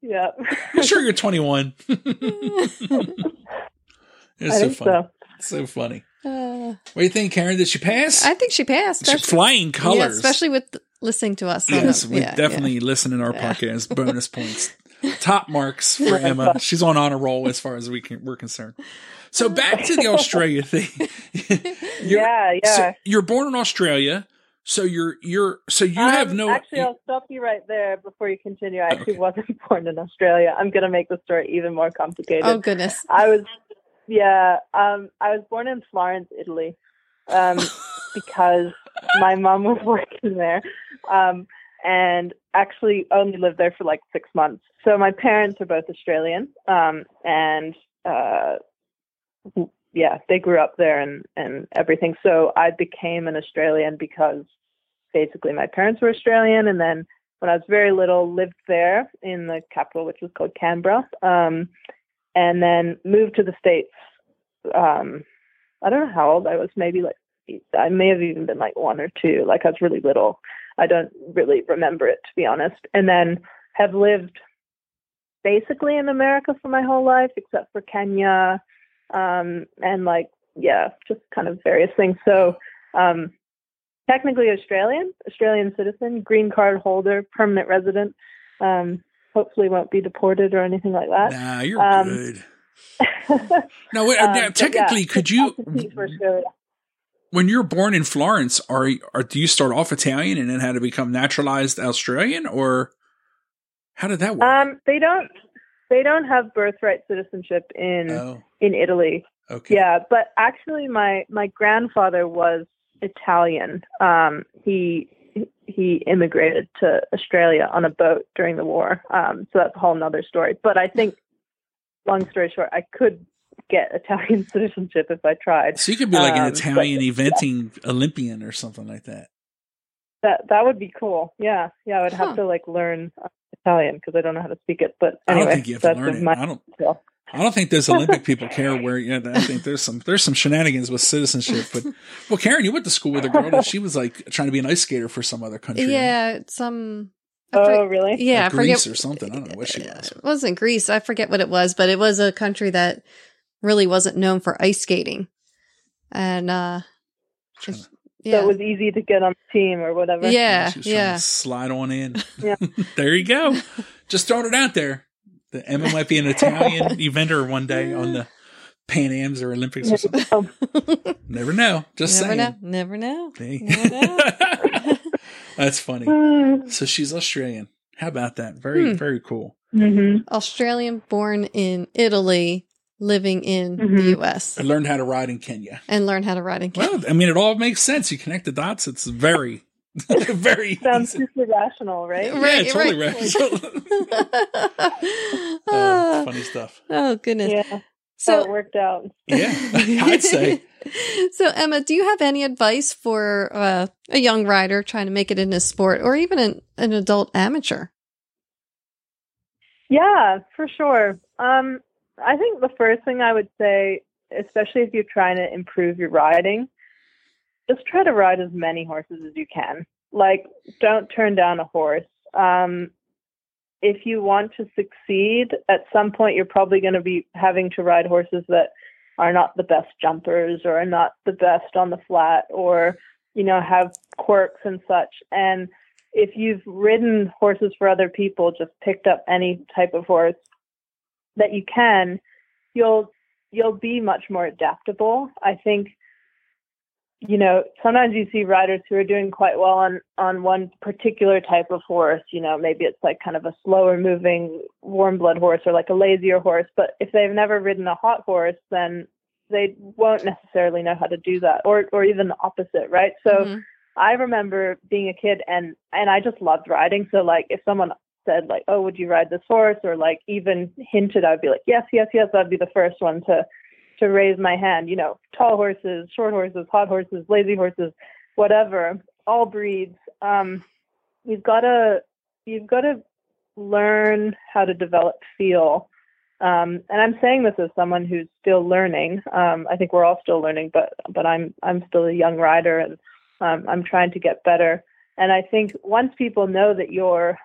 yeah, I'm sure you're 21. It's I so think funny. so. So funny. What do you think, Karen? Did she pass? I think she passed. She- especially- flying colors. Yeah, especially with listening to us. on Yes, we Yeah, definitely listen in our Yeah. podcast. Bonus points, top marks for Emma. She's on honor roll as far as we can, we're concerned. So back to the Australia thing. You're- yeah, yeah. So you're born in Australia, so you're you're so you have Um, no. Actually, I'll stop you right there before you continue. I actually Okay. wasn't born in Australia. I'm going to make the story even more complicated. Oh goodness. I was, yeah, um, I was born in Florence, Italy, um, because my mom was working there, um, and actually only lived there for like six months. So my parents are both Australian, um, and uh, yeah, they grew up there and and everything. So I became an Australian because basically my parents were Australian, and then when I was very little, lived there in the capital, which was called Canberra. Um, and then moved to the states. Um, I don't know how old I was. Maybe like I may have even been like one or two. Like I was really little. I don't really remember it to be honest. And then have lived basically in America for my whole life, except for Kenya, um, and like yeah, just kind of various things. So um, technically Australian, Australian citizen, green card holder, permanent resident. Um, hopefully won't be deported or anything like that. Nah, you're Um, good. No, wait, Um, now, technically, yeah, could you, I compete for Australia. when you're born in Florence, are, are do you start off Italian and then had to become naturalized Australian, or how did that work? Um, they don't. They don't have birthright citizenship in oh, in Italy. okay. Yeah, but actually, my my grandfather was Italian. Um, he he immigrated to Australia on a boat during the war. Um, so that's a whole nother story. But I think, long story short, I could get Italian citizenship if I tried. So you could be like an Um, Italian but- eventing Olympian or something like that. That that would be cool. Yeah, yeah. I would Huh. have to like learn Italian because I don't know how to speak it. But I anyway, don't think you have to that's learn it. my I don't. skill. I don't think those Olympic people care where. Yeah, I think there's some there's some shenanigans with citizenship. But well, Karen, you went to school with a girl that she was like trying to be an ice skater for some other country. Yeah, some. Oh, for- really? yeah, I like forget. Greece or something. I don't know what she was. It wasn't Greece. I forget what it was, but it was a country that really wasn't known for ice skating, and uh, Trying just- yeah, So it was easy to get on the team or whatever. yeah, she was yeah. to slide on in. Yeah. there you go. Just throwing it out there. The Emma might be an Italian eventer one day on the Pan Am's or Olympics or something. Never know. Just never saying. know. Never know. Hey. Never know. That's funny. So she's Australian. How about that? Very, Hmm. very cool. hmm Australian, born in Italy, living in the Mhm. U.S. I learned how to ride in Kenya. and learn how to ride in Kenya. Well, I mean, it all makes sense. You connect the dots. It's very, very Sounds easy. super rational, right? Yeah, Right, totally right. right. oh, Uh, funny stuff. oh, goodness. Yeah. So So it worked out. Yeah, I'd say. So Emma, do you have any advice for uh, a young rider trying to make it in this sport, or even an, an adult amateur? Yeah, for sure. Um, I think the first thing I would say, especially if you're trying to improve your riding, just try to ride as many horses as you can. Like, don't turn down a horse. Um, if you want to succeed, at some point you're probably going to be having to ride horses that are not the best jumpers or are not the best on the flat or you know, have quirks and such. And if you've ridden horses for other people, just picked up any type of horse that you can, you'll you'll be much more adaptable. I think you know, sometimes you see riders who are doing quite well on on one particular type of horse. You know, maybe it's like kind of a slower moving warm blood horse or like a lazier horse. But if they've never ridden a hot horse, then they won't necessarily know how to do that, or or even the opposite, right? So. Mm-hmm. I remember being a kid and and I just loved riding. So like if someone said like, "Oh, would you ride this horse?" or like even hinted, I'd be like, "Yes, yes, yes." I'd be the first one to to raise my hand. You know, tall horses, short horses, hot horses, lazy horses, whatever, all breeds. Um, you've got to you've got to learn how to develop feel. Um, and I'm saying this as someone who's still learning. Um, I think we're all still learning, but but I'm I'm still a young rider, and um, I'm trying to get better. And I think once people know that you're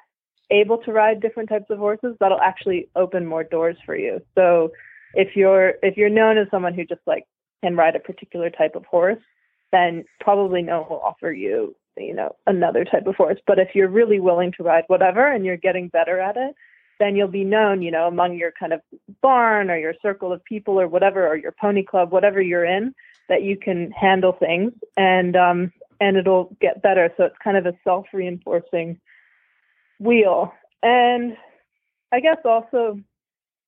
able to ride different types of horses, that'll actually open more doors for you. So if you're if you're known as someone who just like can ride a particular type of horse, then probably no one will offer you you know another type of horse. But if you're really willing to ride whatever and you're getting better at it, then you'll be known you know among your kind of barn or your circle of people or whatever or your pony club whatever you're in that you can handle things and um and it'll get better. So it's kind of a self reinforcing wheel. And I guess also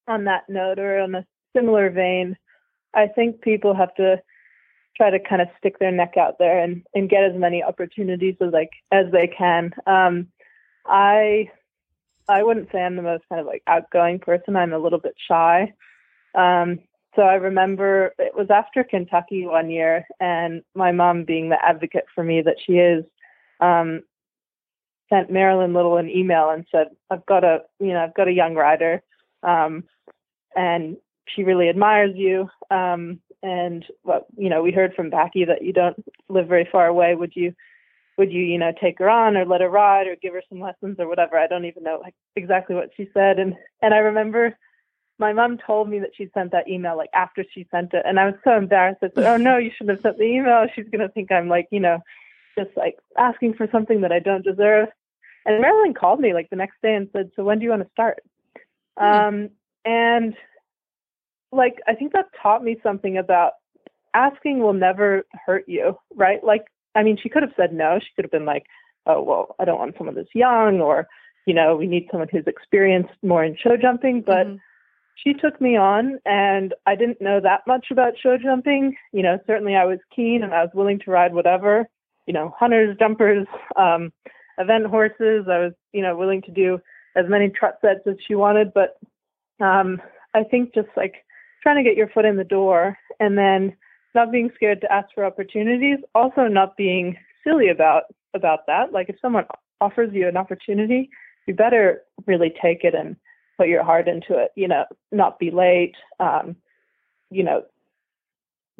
on that note or on a similar vein, I think people have to try to kind of stick their neck out there and, and get as many opportunities as like as they can. Um, I I wouldn't say I'm the most kind of like outgoing person. I'm a little bit shy. Um, so I remember it was after Kentucky one year, and my mom, being the advocate for me that she is, um, sent Marilyn Little an email and said, "I've got a, you know, I've got a young rider, um, and she really admires you. Um, and what you know, we heard from Packy that you don't live very far away. Would you, would you, you know, take her on or let her ride or give her some lessons or whatever? I don't even know like, exactly what she said. And and I remember my mom told me that she sent that email like after she sent it, and I was so embarrassed. I said, "Oh no, you shouldn't have sent the email. She's gonna think I'm like, you know, just like asking for something that I don't deserve." And Marilyn called me like the next day and said, "So when do you want to start?" Mm-hmm. Um, and like I think that taught me something about asking will never hurt you, right? Like I mean, she could have said no. She could have been like, "Oh, well, I don't want someone that's young," or you know, we need someone who's experienced more in show jumping. But mm-hmm. she took me on, and I didn't know that much about show jumping. You know, certainly I was keen and I was willing to ride whatever. You know, hunters, jumpers, um, event horses. I was, you know, willing to do as many trot sets as she wanted. But um, I think just like trying to get your foot in the door and then not being scared to ask for opportunities, also not being silly about about that. Like if someone offers you an opportunity, you better really take it and put your heart into it. You know, not be late. Um, you know,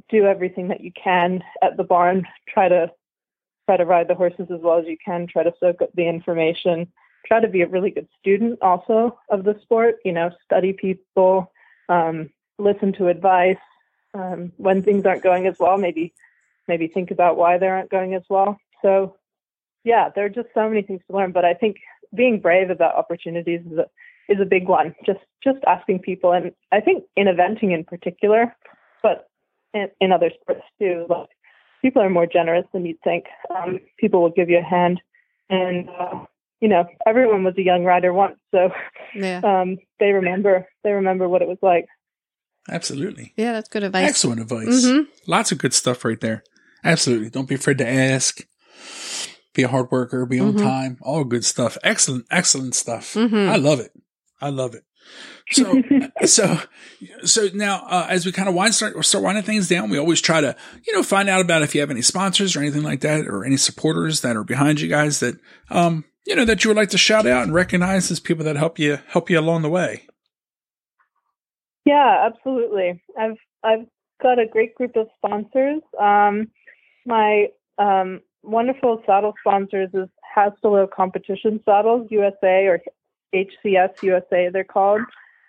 do everything that you can at the barn. Try to try to ride the horses as well as you can. Try to soak up the information. Try to be a really good student also of the sport. You know, study people. Um, listen to advice um, when things aren't going as well. Maybe maybe think about why they aren't going as well. So yeah, there are just so many things to learn. But I think being brave about opportunities is a is a big one. Just just asking people, and I think in eventing in particular, but in, in other sports too. Like people are more generous than you'd think. Um, people will give you a hand, and uh, you know everyone was a young rider once, so yeah. um, they remember they remember what it was like. Absolutely. Yeah, that's good advice. Excellent advice. Mm-hmm. Lots of good stuff right there. Absolutely. Don't be afraid to ask. Be a hard worker. Be on mm-hmm. time. All good stuff. Excellent, excellent stuff. Mm-hmm. I love it. I love it. So, so, so now, uh, as we kind of wind start start winding things down, we always try to, you know, find out about if you have any sponsors or anything like that, or any supporters that are behind you guys that, um, you know, that you would like to shout out and recognize as people that help you help you along the way. Yeah, absolutely. I've I've got a great group of sponsors. Um, my um, wonderful saddle sponsors is Hastilow Competition Saddles USA or HCS USA, they're called.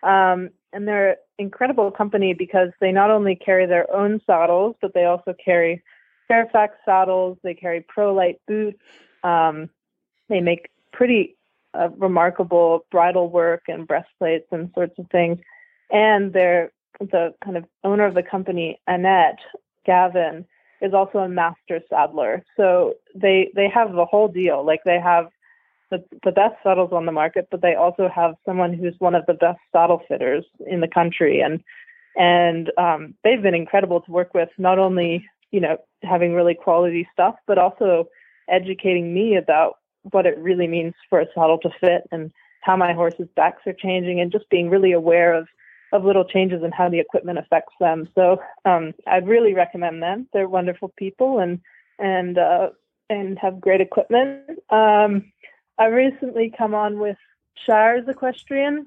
Um, and they're an incredible company because they not only carry their own saddles, but they also carry Fairfax saddles. They carry ProLite boots. Um, they make pretty uh, remarkable bridle work and breastplates and sorts of things. And they're the kind of owner of the company, Annette Gavin, is also a master saddler. So they they have the whole deal. Like they have the, the best saddles on the market, but they also have someone who's one of the best saddle fitters in the country, and and um, they've been incredible to work with. Not only you know having really quality stuff, but also educating me about what it really means for a saddle to fit and how my horses' backs are changing, and just being really aware of of little changes in how the equipment affects them. So um, I'd really recommend them. They're wonderful people and and uh, and have great equipment. Um, I recently come on with Shires Equestrian.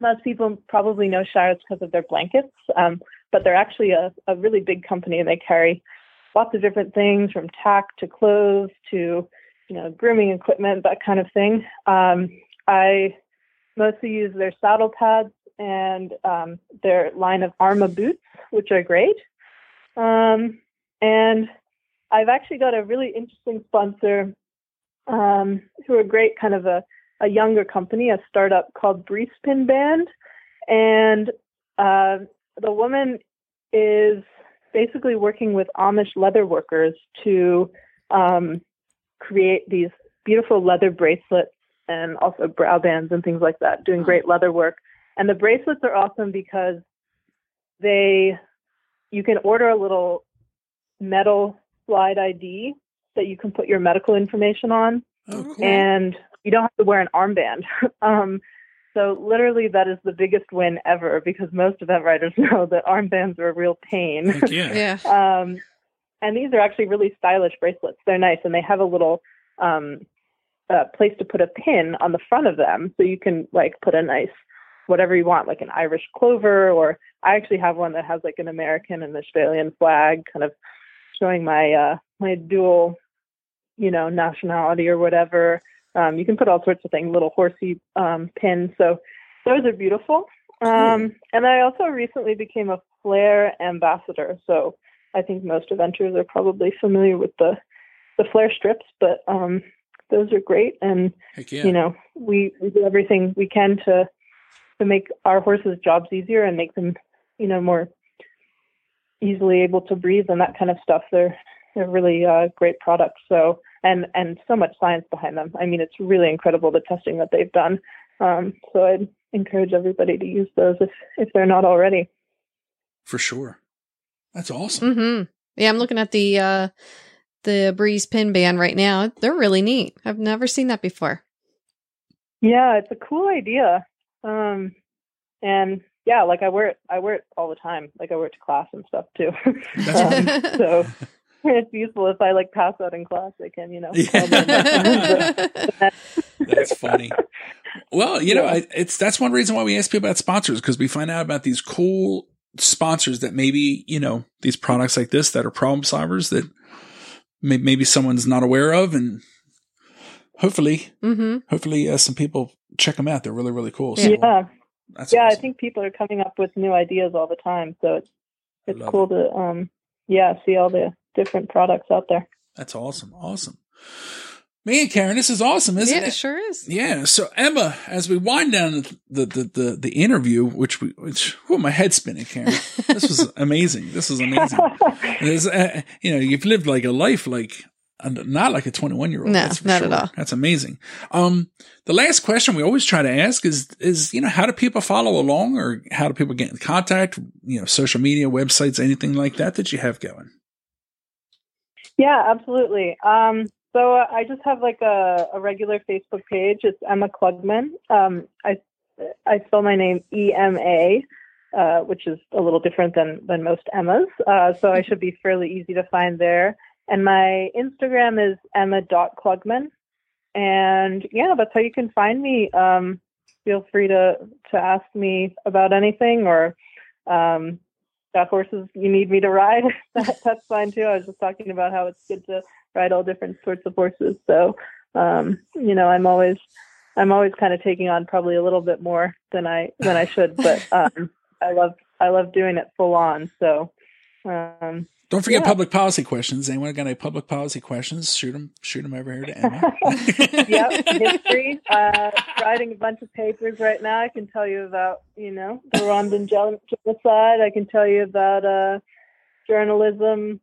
Most people probably know Shires because of their blankets, um, but they're actually a, a really big company and they carry lots of different things from tack to clothes to you know grooming equipment, that kind of thing. Um, I mostly use their saddle pads and um, their line of Arma boots, which are great. Um, and I've actually got a really interesting sponsor um, who are great, kind of a, a younger company, a startup called Breespin Band. And uh, the woman is basically working with Amish leather workers to um, create these beautiful leather bracelets and also brow bands and things like that, doing great leather work. And the bracelets are awesome because they you can order a little metal slide ID that you can put your medical information on, Oh, cool. and you don't have to wear an armband. um, so literally, that is the biggest win ever because most event riders know that armbands are a real pain. Heck yeah. Yeah. um, and these are actually really stylish bracelets. They're nice, and they have a little um, uh, place to put a pin on the front of them, so you can like put a nice whatever you want, like an Irish clover, or I actually have one that has like an American and Australian flag, kind of showing my uh, my dual, you know, nationality or whatever. Um, you can put all sorts of things, little horsey um, pins. So those are beautiful. Um, and I also recently became a Flair ambassador. So I think most adventurers are probably familiar with the the Flair strips, but um, those are great. And yeah. you know, we, we do everything we can to to make our horses' jobs easier and make them, you know, more easily able to breathe and that kind of stuff. They're they're really uh, great products. So and and so much science behind them. I mean, it's really incredible the testing that they've done. Um, so I'd encourage everybody to use those if if they're not already. For sure. That's awesome. hmm Yeah, I'm looking at the uh the Breeze pin band right now. They're really neat. I've never seen that before. Yeah, it's a cool idea. Um, and yeah, like I wear it, I wear it all the time. Like I wear it to class and stuff too. Um, so it's useful if I like pass out in class. I can, you know. Yeah. That's funny. Well, you know, I, it's that's one reason why we ask people about sponsors because we find out about these cool sponsors that maybe you know these products like this that are problem solvers that may, maybe someone's not aware of, and hopefully, hmm hopefully, uh, some people check them out. They're really really cool. So yeah, that's yeah. I think people are coming up with new ideas all the time, so it's it's love cool to um, yeah, see all the different products out there. That's awesome. Awesome. Man, Karen, this is awesome, isn't it? yeah, it? it sure is. Yeah. So Emma, as we wind down the the the, the interview, which we which oh my head's spinning, Karen. This was amazing. This was amazing. Uh, you know, you've lived like a life like not like a 21 year old. No, that's for not at all. That's amazing. Um, the last question we always try to ask is, is, you know, how do people follow along or how do people get in contact? You know, social media, websites, anything like that that you have going? Yeah, absolutely. Um, so uh, I just have like a, a regular Facebook page. It's Emma Klugman. Um, I I spell my name E M A, uh, which is a little different than than most Emmas. Uh, so I should be fairly easy to find there. And my Instagram is emma.klugman. And yeah, that's how you can find me. Um, feel free to to ask me about anything or um, got horses you need me to ride. that, that's fine too. I was just talking about how it's good to ride all different sorts of horses. So, um, you know, I'm always, I'm always kind of taking on probably a little bit more than I than I should, but um, I love I love doing it full on. So, Um, Don't forget Yeah. public policy questions. Anyone got any public policy questions? Shoot them. Shoot them over here to Emma. yep, history. Uh, writing a bunch of papers right now. I can tell you about, you know, the Rwandan genocide. I can tell you about uh, journalism.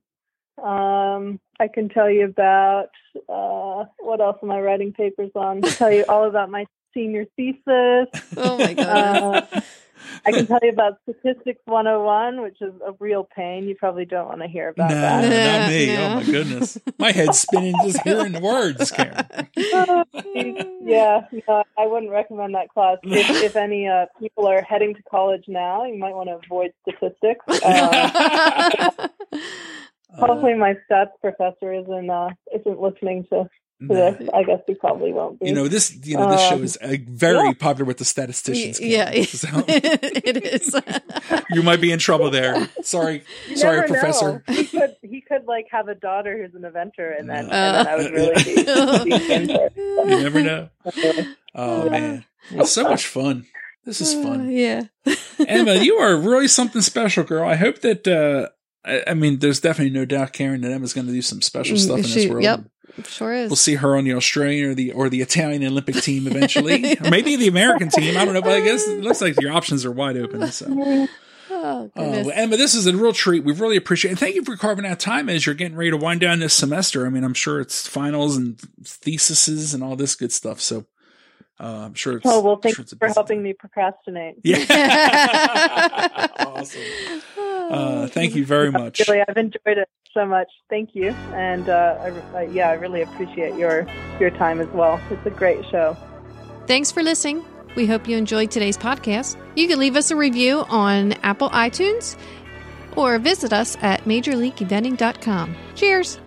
Um, I can tell you about uh, what else am I writing papers on? I tell you all about my senior thesis. Oh my god. Uh, I can tell you about Statistics 101, which is a real pain. You probably don't want to hear about no, that. not me. No. Oh my goodness, my head's spinning just hearing the words, Karen. yeah, no, I wouldn't recommend that class. If, if any uh, people are heading to college now, you might want to avoid statistics. Uh, hopefully, my stats professor isn't uh, isn't listening to, to this. I guess we probably won't be. You know this. You know this show Um, is uh, very yeah. popular with the statisticians. yeah, Karen. So it is. you might be in trouble there. Sorry, You sorry, professor. know. He could he could like have a daughter who's an inventor, and then, Uh, and then I would really be, be You never know. Oh man, well, so much fun. This is Uh, fun. yeah. Emma, you are really something special, girl. I hope that. uh I, I mean, there's definitely no doubt, Karen, that Emma's going to do some special stuff in this Mm, world. Yep. Sure is. We'll see her on the Australian or the or the Italian Olympic team eventually, or maybe the American team. I don't know, but I guess it looks like your options are wide open. So, Oh, uh, Emma, this is a real treat. We really appreciate it. And thank you for carving out time as you're getting ready to wind down this semester. I mean, I'm sure it's finals and theses and all this good stuff. So, uh, I'm sure it's. Oh well, thank sure you for helping time. me procrastinate. Yeah. awesome. Uh, thank you very much. Really, I've enjoyed it so much. Thank you, and uh, I, I, yeah, I really appreciate your your time as well. It's a great show. Thanks for listening. We hope you enjoyed today's podcast. You can leave us a review on Apple iTunes or visit us at majorleagueeventing.com. Cheers.